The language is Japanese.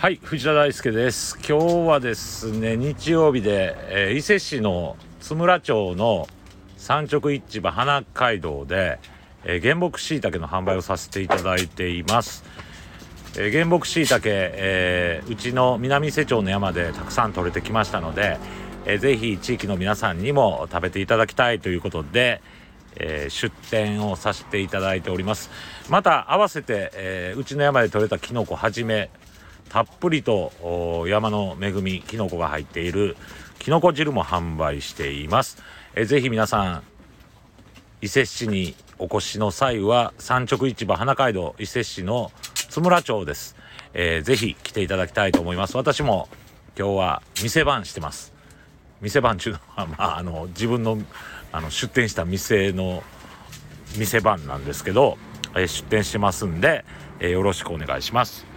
はい藤田大輔です。今日はですね日曜日で、えー、伊勢市の津村町の産直市場花街道で、えー、原木しいたけの販売をさせていただいています、えー、原木しいたけ、えー、うちの南伊勢町の山でたくさん取れてきましたので、えー、ぜひ地域の皆さんにも食べていただきたいということで、えー、出店をさせていただいております。また合わせて、えー、うちの山で採れたきのこはじめたっぷりと山の恵みきのこが入っているきのこ汁も販売しています。えぜひ皆さん伊勢市にお越しの際は産直市場花街道伊勢市の津村町です、えー、ぜひ来ていただきたいと思います。私も今日は店番してます。店番中のはまああの自分のあの出店した店の店番なんですけど、えー、出店してますんで、えー、よろしくお願いします。